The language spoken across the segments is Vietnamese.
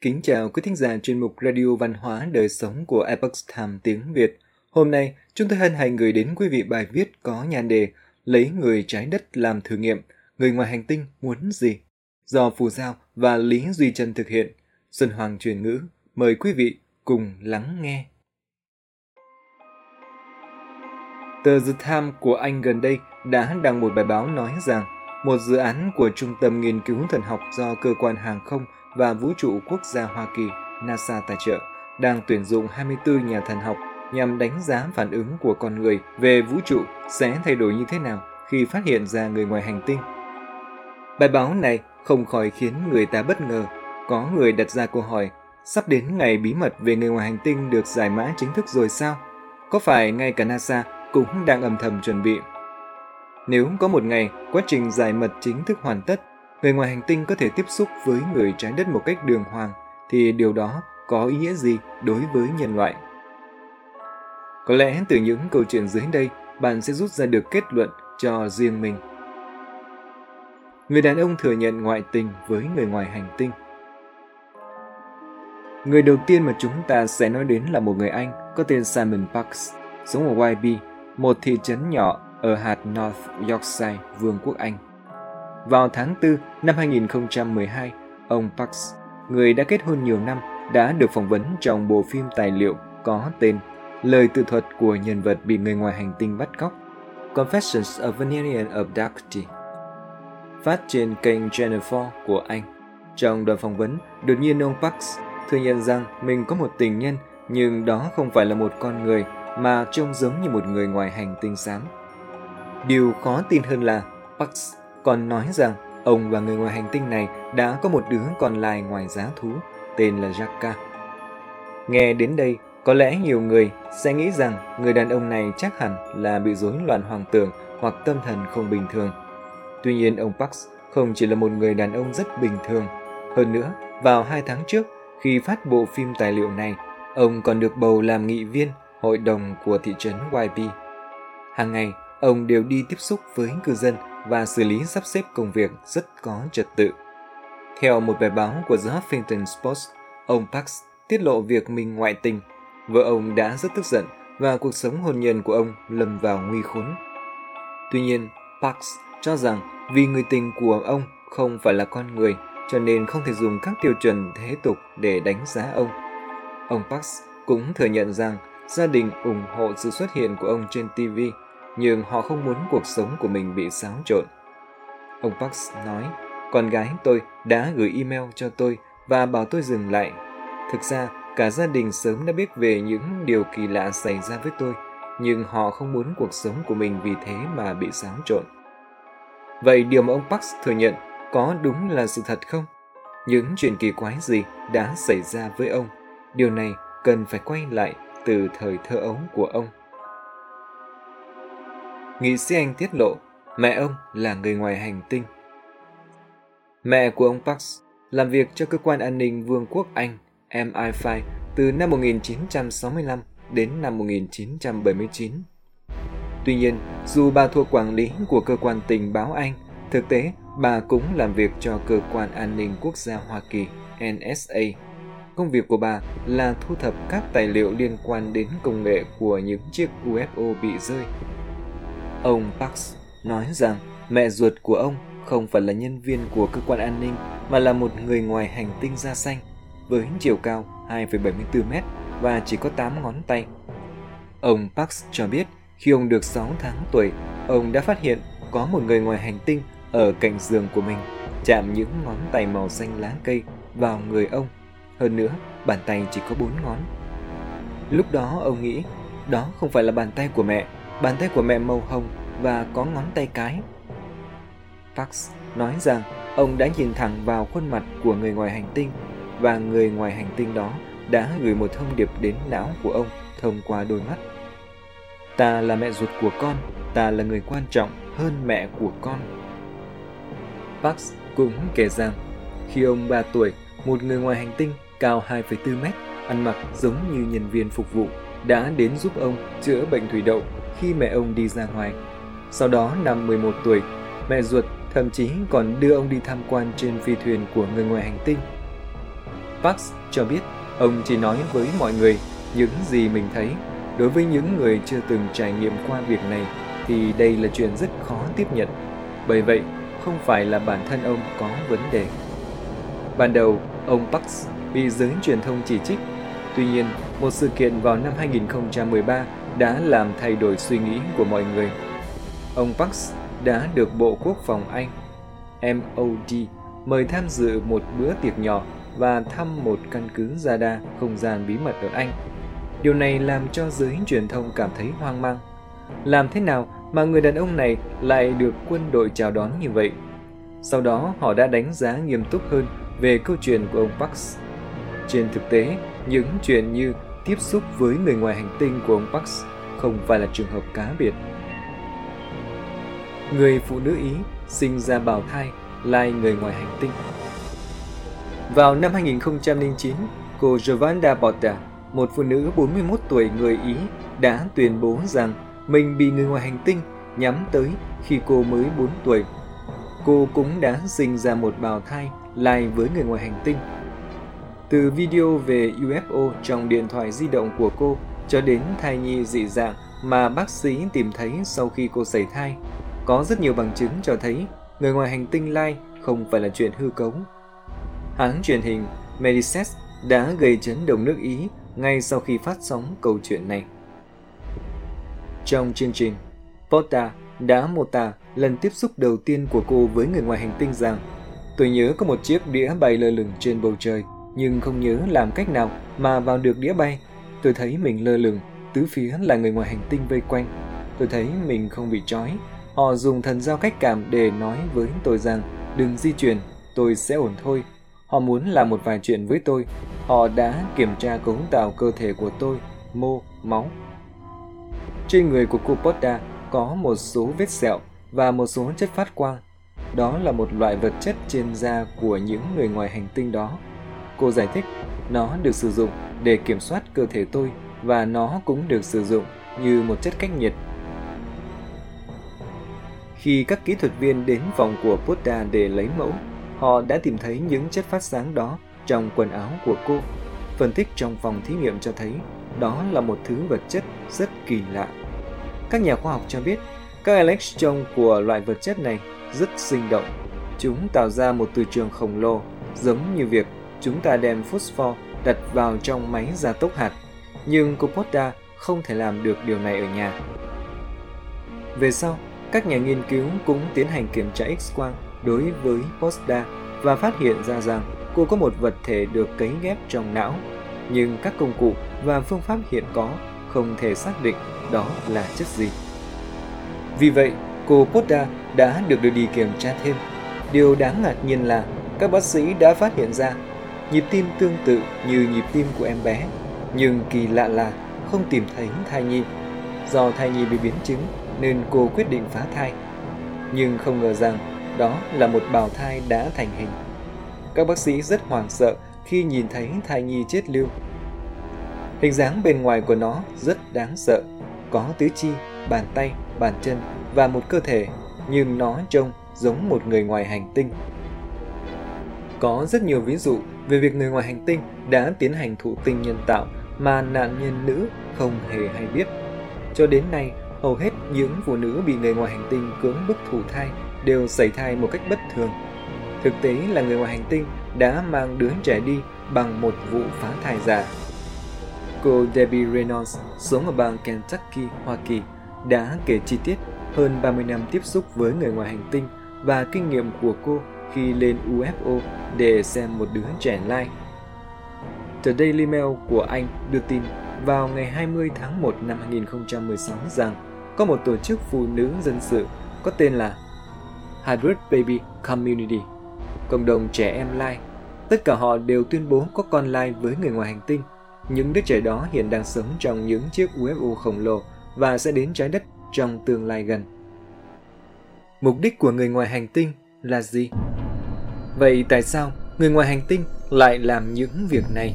Kính chào quý thính giả chuyên mục Radio Văn hóa Đời Sống của Epoch Times tiếng Việt. Hôm nay, chúng tôi hân hạnh gửi đến quý vị bài viết có nhan đề Lấy người trái đất làm thử nghiệm, người ngoài hành tinh muốn gì? Do Phù Giao và Lý Duy Trân thực hiện. Xuân Hoàng truyền ngữ, mời quý vị cùng lắng nghe. Tờ The Times của Anh gần đây đã đăng một bài báo nói rằng một dự án của Trung tâm Nghiên cứu Thần học do Cơ quan Hàng không và Vũ trụ Quốc gia Hoa Kỳ NASA tài trợ đang tuyển dụng 24 nhà thần học nhằm đánh giá phản ứng của con người về vũ trụ sẽ thay đổi như thế nào khi phát hiện ra người ngoài hành tinh. Bài báo này không khỏi khiến người ta bất ngờ. Có người đặt ra câu hỏi, sắp đến ngày bí mật về người ngoài hành tinh được giải mã chính thức rồi sao? Có phải ngay cả NASA cũng đang âm thầm chuẩn bị nếu có một ngày quá trình giải mật chính thức hoàn tất, người ngoài hành tinh có thể tiếp xúc với người trái đất một cách đường hoàng, thì điều đó có ý nghĩa gì đối với nhân loại? Có lẽ từ những câu chuyện dưới đây, bạn sẽ rút ra được kết luận cho riêng mình. Người đàn ông thừa nhận ngoại tình với người ngoài hành tinh. Người đầu tiên mà chúng ta sẽ nói đến là một người Anh có tên Simon Parks, sống ở YB, một thị trấn nhỏ ở hạt North Yorkshire, Vương quốc Anh. Vào tháng 4 năm 2012, ông Pax, người đã kết hôn nhiều năm, đã được phỏng vấn trong bộ phim tài liệu có tên Lời tự thuật của nhân vật bị người ngoài hành tinh bắt cóc Confessions of an Alien Abductee phát trên kênh Channel 4 của Anh. Trong đoạn phỏng vấn, đột nhiên ông Pax thừa nhận rằng mình có một tình nhân nhưng đó không phải là một con người mà trông giống như một người ngoài hành tinh xám. Điều khó tin hơn là Pax còn nói rằng ông và người ngoài hành tinh này đã có một đứa còn lại ngoài giá thú, tên là Jaka. Nghe đến đây, có lẽ nhiều người sẽ nghĩ rằng người đàn ông này chắc hẳn là bị rối loạn hoàng tưởng hoặc tâm thần không bình thường. Tuy nhiên ông Pax không chỉ là một người đàn ông rất bình thường. Hơn nữa, vào hai tháng trước, khi phát bộ phim tài liệu này, ông còn được bầu làm nghị viên hội đồng của thị trấn YP. Hàng ngày, Ông đều đi tiếp xúc với cư dân và xử lý sắp xếp công việc rất có trật tự. Theo một bài báo của The Huffington Post, ông Parks tiết lộ việc mình ngoại tình. Vợ ông đã rất tức giận và cuộc sống hôn nhân của ông lầm vào nguy khốn. Tuy nhiên, Parks cho rằng vì người tình của ông không phải là con người, cho nên không thể dùng các tiêu chuẩn thế tục để đánh giá ông. Ông Parks cũng thừa nhận rằng gia đình ủng hộ sự xuất hiện của ông trên TV nhưng họ không muốn cuộc sống của mình bị xáo trộn. Ông Parks nói, con gái tôi đã gửi email cho tôi và bảo tôi dừng lại. Thực ra, cả gia đình sớm đã biết về những điều kỳ lạ xảy ra với tôi, nhưng họ không muốn cuộc sống của mình vì thế mà bị xáo trộn. Vậy điều mà ông Parks thừa nhận có đúng là sự thật không? Những chuyện kỳ quái gì đã xảy ra với ông? Điều này cần phải quay lại từ thời thơ ấu của ông nghị sĩ Anh tiết lộ mẹ ông là người ngoài hành tinh. Mẹ của ông Parks làm việc cho cơ quan an ninh Vương quốc Anh MI5 từ năm 1965 đến năm 1979. Tuy nhiên, dù bà thuộc quản lý của cơ quan tình báo Anh, thực tế bà cũng làm việc cho cơ quan an ninh quốc gia Hoa Kỳ NSA. Công việc của bà là thu thập các tài liệu liên quan đến công nghệ của những chiếc UFO bị rơi Ông Parks nói rằng mẹ ruột của ông không phải là nhân viên của cơ quan an ninh mà là một người ngoài hành tinh da xanh với chiều cao 2,74 mét và chỉ có 8 ngón tay. Ông Parks cho biết khi ông được 6 tháng tuổi, ông đã phát hiện có một người ngoài hành tinh ở cạnh giường của mình chạm những ngón tay màu xanh lá cây vào người ông. Hơn nữa, bàn tay chỉ có 4 ngón. Lúc đó ông nghĩ đó không phải là bàn tay của mẹ Bàn tay của mẹ màu hồng và có ngón tay cái. Pax nói rằng ông đã nhìn thẳng vào khuôn mặt của người ngoài hành tinh và người ngoài hành tinh đó đã gửi một thông điệp đến não của ông thông qua đôi mắt. Ta là mẹ ruột của con, ta là người quan trọng hơn mẹ của con. Pax cũng kể rằng khi ông 3 tuổi, một người ngoài hành tinh cao 2,4 mét, ăn mặc giống như nhân viên phục vụ đã đến giúp ông chữa bệnh thủy đậu khi mẹ ông đi ra ngoài. Sau đó năm 11 tuổi, mẹ ruột thậm chí còn đưa ông đi tham quan trên phi thuyền của người ngoài hành tinh. Parks cho biết ông chỉ nói với mọi người những gì mình thấy. Đối với những người chưa từng trải nghiệm qua việc này thì đây là chuyện rất khó tiếp nhận. Bởi vậy, không phải là bản thân ông có vấn đề. Ban đầu, ông Parks bị giới truyền thông chỉ trích. Tuy nhiên, một sự kiện vào năm 2013 đã làm thay đổi suy nghĩ của mọi người. Ông Pax đã được Bộ Quốc phòng Anh MOD mời tham dự một bữa tiệc nhỏ và thăm một căn cứ radar không gian bí mật ở Anh. Điều này làm cho giới truyền thông cảm thấy hoang mang. Làm thế nào mà người đàn ông này lại được quân đội chào đón như vậy? Sau đó họ đã đánh giá nghiêm túc hơn về câu chuyện của ông Pax. Trên thực tế, những chuyện như tiếp xúc với người ngoài hành tinh của ông Parks không phải là trường hợp cá biệt. Người phụ nữ Ý sinh ra bào thai lai người ngoài hành tinh. Vào năm 2009, cô Giovanna Botta, một phụ nữ 41 tuổi người Ý, đã tuyên bố rằng mình bị người ngoài hành tinh nhắm tới khi cô mới 4 tuổi. Cô cũng đã sinh ra một bào thai lai với người ngoài hành tinh. Từ video về UFO trong điện thoại di động của cô cho đến thai nhi dị dạng mà bác sĩ tìm thấy sau khi cô sảy thai, có rất nhiều bằng chứng cho thấy người ngoài hành tinh lai không phải là chuyện hư cấu. Hãng truyền hình Mediaset đã gây chấn động nước Ý ngay sau khi phát sóng câu chuyện này. Trong chương trình, Porta đã mô tả lần tiếp xúc đầu tiên của cô với người ngoài hành tinh rằng Tôi nhớ có một chiếc đĩa bay lơ lửng trên bầu trời, nhưng không nhớ làm cách nào mà vào được đĩa bay. Tôi thấy mình lơ lửng, tứ phía là người ngoài hành tinh vây quanh. Tôi thấy mình không bị trói. Họ dùng thần giao cách cảm để nói với tôi rằng đừng di chuyển, tôi sẽ ổn thôi. Họ muốn làm một vài chuyện với tôi. Họ đã kiểm tra cấu tạo cơ thể của tôi, mô, máu. Trên người của cô Potta có một số vết sẹo và một số chất phát quang. Đó là một loại vật chất trên da của những người ngoài hành tinh đó. Cô giải thích, nó được sử dụng để kiểm soát cơ thể tôi và nó cũng được sử dụng như một chất cách nhiệt. Khi các kỹ thuật viên đến phòng của Buddha để lấy mẫu, họ đã tìm thấy những chất phát sáng đó trong quần áo của cô. Phân tích trong phòng thí nghiệm cho thấy đó là một thứ vật chất rất kỳ lạ. Các nhà khoa học cho biết các electron của loại vật chất này rất sinh động. Chúng tạo ra một từ trường khổng lồ, giống như việc chúng ta đem phosphor đặt vào trong máy gia tốc hạt. Nhưng Kopoda không thể làm được điều này ở nhà. Về sau, các nhà nghiên cứu cũng tiến hành kiểm tra X-quang đối với Posta và phát hiện ra rằng cô có một vật thể được cấy ghép trong não, nhưng các công cụ và phương pháp hiện có không thể xác định đó là chất gì. Vì vậy, cô Posta đã được đưa đi kiểm tra thêm. Điều đáng ngạc nhiên là các bác sĩ đã phát hiện ra nhịp tim tương tự như nhịp tim của em bé, nhưng kỳ lạ là không tìm thấy thai nhi. Do thai nhi bị biến chứng nên cô quyết định phá thai. Nhưng không ngờ rằng đó là một bào thai đã thành hình. Các bác sĩ rất hoảng sợ khi nhìn thấy thai nhi chết lưu. Hình dáng bên ngoài của nó rất đáng sợ, có tứ chi, bàn tay, bàn chân và một cơ thể, nhưng nó trông giống một người ngoài hành tinh. Có rất nhiều ví dụ về việc người ngoài hành tinh đã tiến hành thụ tinh nhân tạo mà nạn nhân nữ không hề hay biết. Cho đến nay, hầu hết những phụ nữ bị người ngoài hành tinh cưỡng bức thụ thai đều xảy thai một cách bất thường. Thực tế là người ngoài hành tinh đã mang đứa trẻ đi bằng một vụ phá thai giả. Cô Debbie Reynolds sống ở bang Kentucky, Hoa Kỳ, đã kể chi tiết hơn 30 năm tiếp xúc với người ngoài hành tinh và kinh nghiệm của cô khi lên UFO để xem một đứa trẻ lai. The Daily Mail của Anh đưa tin vào ngày 20 tháng 1 năm 2016 rằng có một tổ chức phụ nữ dân sự có tên là Hybrid Baby Community, cộng đồng trẻ em lai. Tất cả họ đều tuyên bố có con lai với người ngoài hành tinh. Những đứa trẻ đó hiện đang sống trong những chiếc UFO khổng lồ và sẽ đến trái đất trong tương lai gần. Mục đích của người ngoài hành tinh là gì? Vậy tại sao người ngoài hành tinh lại làm những việc này?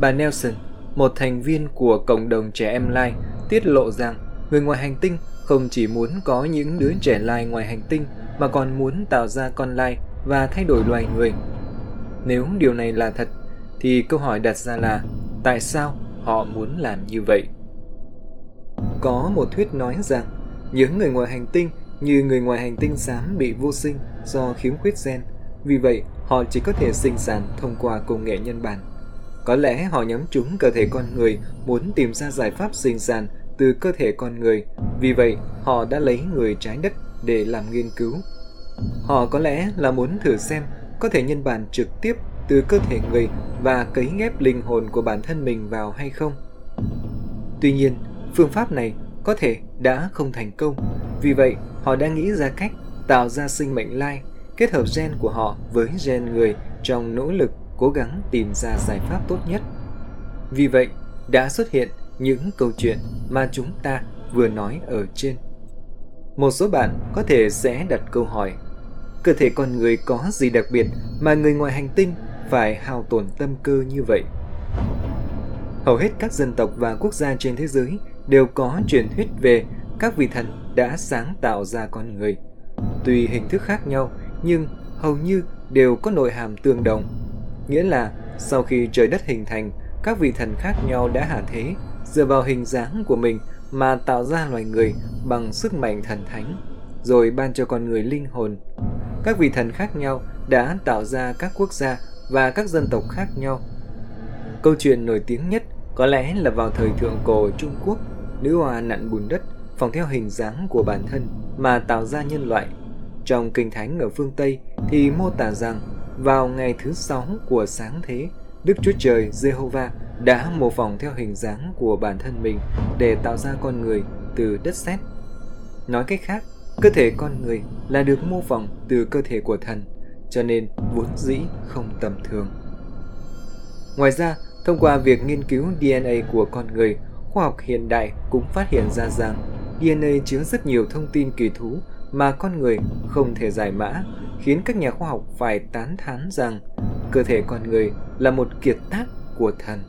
Bà Nelson, một thành viên của cộng đồng trẻ em lai, tiết lộ rằng người ngoài hành tinh không chỉ muốn có những đứa trẻ lai ngoài hành tinh mà còn muốn tạo ra con lai và thay đổi loài người. Nếu điều này là thật, thì câu hỏi đặt ra là tại sao họ muốn làm như vậy? Có một thuyết nói rằng những người ngoài hành tinh như người ngoài hành tinh xám bị vô sinh do khiếm khuyết gen, vì vậy họ chỉ có thể sinh sản thông qua công nghệ nhân bản. Có lẽ họ nhắm trúng cơ thể con người muốn tìm ra giải pháp sinh sản từ cơ thể con người, vì vậy họ đã lấy người trái đất để làm nghiên cứu. Họ có lẽ là muốn thử xem có thể nhân bản trực tiếp từ cơ thể người và cấy ghép linh hồn của bản thân mình vào hay không. Tuy nhiên, phương pháp này có thể đã không thành công, vì vậy họ đã nghĩ ra cách tạo ra sinh mệnh lai, kết hợp gen của họ với gen người trong nỗ lực cố gắng tìm ra giải pháp tốt nhất. Vì vậy, đã xuất hiện những câu chuyện mà chúng ta vừa nói ở trên. Một số bạn có thể sẽ đặt câu hỏi cơ thể con người có gì đặc biệt mà người ngoài hành tinh phải hao tổn tâm cơ như vậy? Hầu hết các dân tộc và quốc gia trên thế giới đều có truyền thuyết về các vị thần đã sáng tạo ra con người. tùy hình thức khác nhau, nhưng hầu như đều có nội hàm tương đồng. Nghĩa là sau khi trời đất hình thành, các vị thần khác nhau đã hạ thế, dựa vào hình dáng của mình mà tạo ra loài người bằng sức mạnh thần thánh, rồi ban cho con người linh hồn. Các vị thần khác nhau đã tạo ra các quốc gia và các dân tộc khác nhau. Câu chuyện nổi tiếng nhất có lẽ là vào thời thượng cổ Trung Quốc, nữ hoa nặn bùn đất phòng theo hình dáng của bản thân mà tạo ra nhân loại. Trong kinh thánh ở phương Tây thì mô tả rằng vào ngày thứ sáu của sáng thế, Đức Chúa Trời Jehovah đã mô phỏng theo hình dáng của bản thân mình để tạo ra con người từ đất sét. Nói cách khác, cơ thể con người là được mô phỏng từ cơ thể của thần, cho nên vốn dĩ không tầm thường. Ngoài ra, thông qua việc nghiên cứu DNA của con người, khoa học hiện đại cũng phát hiện ra rằng DNA chứa rất nhiều thông tin kỳ thú mà con người không thể giải mã, khiến các nhà khoa học phải tán thán rằng cơ thể con người là một kiệt tác của thần.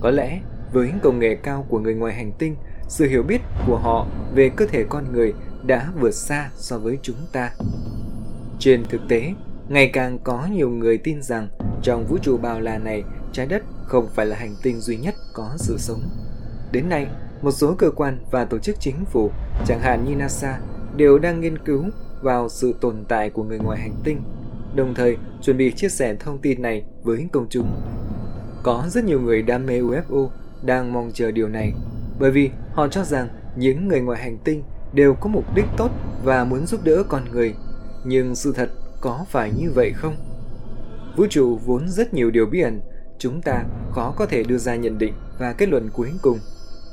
Có lẽ, với công nghệ cao của người ngoài hành tinh, sự hiểu biết của họ về cơ thể con người đã vượt xa so với chúng ta. Trên thực tế, ngày càng có nhiều người tin rằng trong vũ trụ bao la này, trái đất không phải là hành tinh duy nhất có sự sống. Đến nay, một số cơ quan và tổ chức chính phủ, chẳng hạn như NASA, đều đang nghiên cứu vào sự tồn tại của người ngoài hành tinh, đồng thời chuẩn bị chia sẻ thông tin này với công chúng. Có rất nhiều người đam mê UFO đang mong chờ điều này, bởi vì họ cho rằng những người ngoài hành tinh đều có mục đích tốt và muốn giúp đỡ con người. Nhưng sự thật có phải như vậy không? Vũ trụ vốn rất nhiều điều bí ẩn, chúng ta khó có thể đưa ra nhận định và kết luận cuối cùng.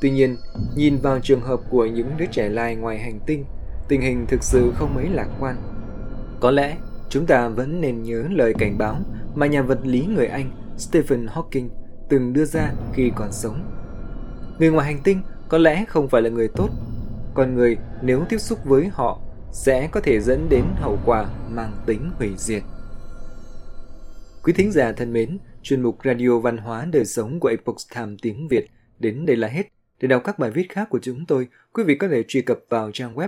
Tuy nhiên, nhìn vào trường hợp của những đứa trẻ lai ngoài hành tinh, tình hình thực sự không mấy lạc quan. Có lẽ chúng ta vẫn nên nhớ lời cảnh báo mà nhà vật lý người Anh Stephen Hawking từng đưa ra khi còn sống. Người ngoài hành tinh có lẽ không phải là người tốt, con người nếu tiếp xúc với họ sẽ có thể dẫn đến hậu quả mang tính hủy diệt. Quý thính giả thân mến, chuyên mục Radio Văn hóa Đời Sống của Epoch Time tiếng Việt đến đây là hết. Để đọc các bài viết khác của chúng tôi, quý vị có thể truy cập vào trang web